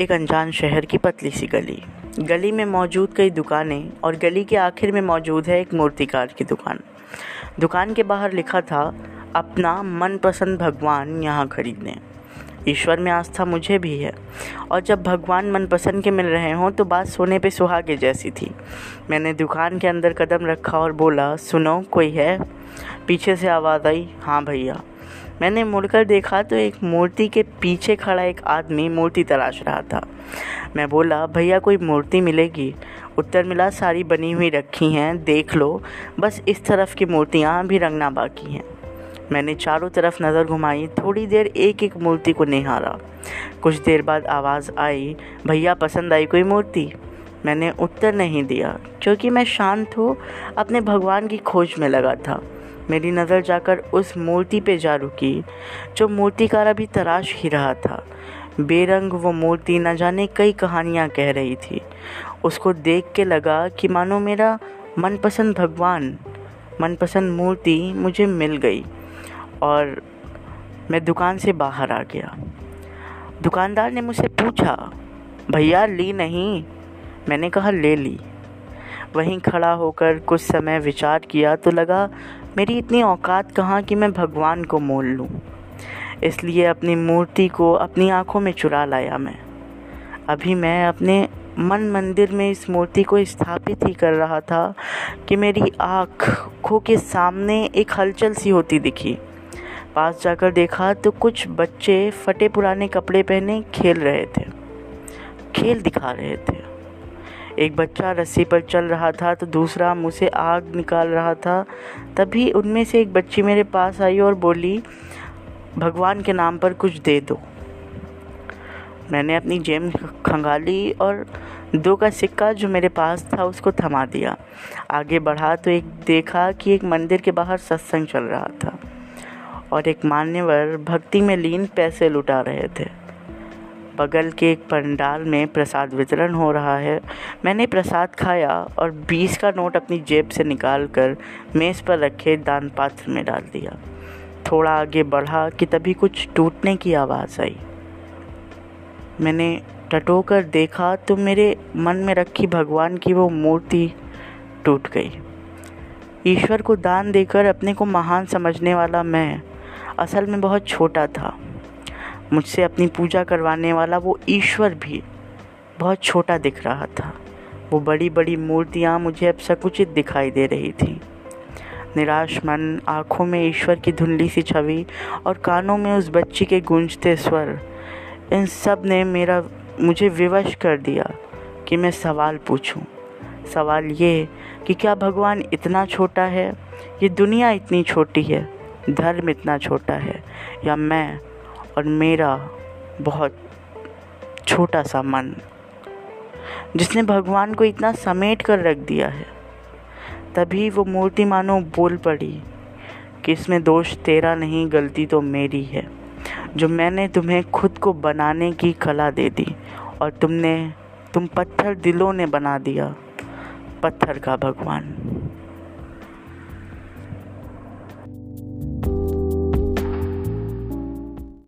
एक अनजान शहर की पतली सी गली। गली में मौजूद कई दुकानें और गली के आखिर में मौजूद है एक मूर्तिकार की दुकान। दुकान के बाहर लिखा था, अपना मनपसंद भगवान यहाँ खरीदने। ईश्वर में आस्था मुझे भी है। और जब भगवान मनपसंद के मिल रहे हों तो बात सोने पे सुहागे जैसी थी। मैंने दुकान के अंदर कदम रखा और बोला, सुनो, कोई है? पीछे से आवाज़ आई हाँ भैया। मैंने मुड़कर देखा तो एक मूर्ति के पीछे खड़ा एक आदमी मूर्ति तराश रहा था। मैं बोला, भैया, कोई मूर्ति मिलेगी? उत्तर मिला, सारी बनी हुई रखी हैं, देख लो। बस इस तरफ़ की मूर्तियाँ भी रंगना बाकी हैं। मैंने चारों तरफ़ नज़र घुमाई, थोड़ी देर एक एक मूर्ति को निहारा। कुछ देर बाद आवाज़ आई, भैया, पसंद आई कोई मूर्ति? मैंने उत्तर नहीं दिया, क्योंकि मैं शांत हो, अपने भगवान की खोज में लगा था। मेरी नज़र जाकर उस मूर्ति पे जा रुकी, जो मूर्तिकार अभी तराश ही रहा था। बेरंग वो मूर्ति न जाने कई कहानियाँ कह रही थी। उसको देख के लगा कि मानो मेरा मनपसंद भगवान, मनपसंद मूर्ति मुझे मिल गई और मैं दुकान से बाहर आ गया। दुकानदार ने मुझसे पूछा, भैया, ली नहीं? मैंने कहा, ले ली। वहीं खड़ा होकर कुछ समय विचार किया तो लगा मेरी इतनी औकात कहाँ कि मैं भगवान को मोल लूँ। इसलिए अपनी मूर्ति को अपनी आँखों में चुरा लाया मैं। अभी मैं अपने मन मंदिर में इस मूर्ति को स्थापित ही कर रहा था कि मेरी आँखों के सामने एक हलचल सी होती दिखी। पास जाकर देखा तो कुछ बच्चे फटे पुराने कपड़े पहने खेल रहे थे। खेल दिखा रहे थे। एक बच्चा रस्सी पर चल रहा था तो दूसरा मुँह से आग निकाल रहा था। तभी उनमें से एक बच्ची मेरे पास आई और बोली, भगवान के नाम पर कुछ दे दो। मैंने अपनी जेब खंगाली और दो का सिक्का जो मेरे पास था, उसको थमा दिया। आगे बढ़ा तो एक देखा कि एक मंदिर के बाहर सत्संग चल रहा था और एक मान्यवर भक्ति में लीन पैसे लुटा रहे थे। बगल के एक पंडाल में प्रसाद वितरण हो रहा है। मैंने प्रसाद खाया और बीस का नोट अपनी जेब से निकाल कर मेज़ पर रखे दान पात्र में डाल दिया। थोड़ा आगे बढ़ा कि तभी कुछ टूटने की आवाज़ आई। मैंने टटोकर देखा तो मेरे मन में रखी भगवान की वो मूर्ति टूट गई। ईश्वर को दान देकर अपने को महान समझने वाला मैं। असल में बहुत छोटा था। मुझसे अपनी पूजा करवाने वाला वो ईश्वर भी बहुत छोटा दिख रहा था। वो बड़ी बड़ी मूर्तियाँ मुझे अब सकुचित दिखाई दे रही थी। निराश मन, आँखों में ईश्वर की धुंधली सी छवि और कानों में उस बच्ची के गूंजते स्वर, इन सबने मेरा, मुझे विवश कर दिया कि मैं सवाल पूछूँ। सवाल ये कि क्या भगवान इतना छोटा है? ये दुनिया इतनी छोटी है, धर्म इतना छोटा है, या मैं और मेरा बहुत छोटा सा मन, जिसने भगवान को इतना समेट कर रख दिया है, तभी वो मूर्ति मानो बोल पड़ी कि इसमें दोष तेरा नहीं, गलती तो मेरी है, जो मैंने तुम्हें खुद को बनाने की कला दे दी और तुमने, तुम पत्थर दिलों ने बना दिया, पत्थर का भगवान।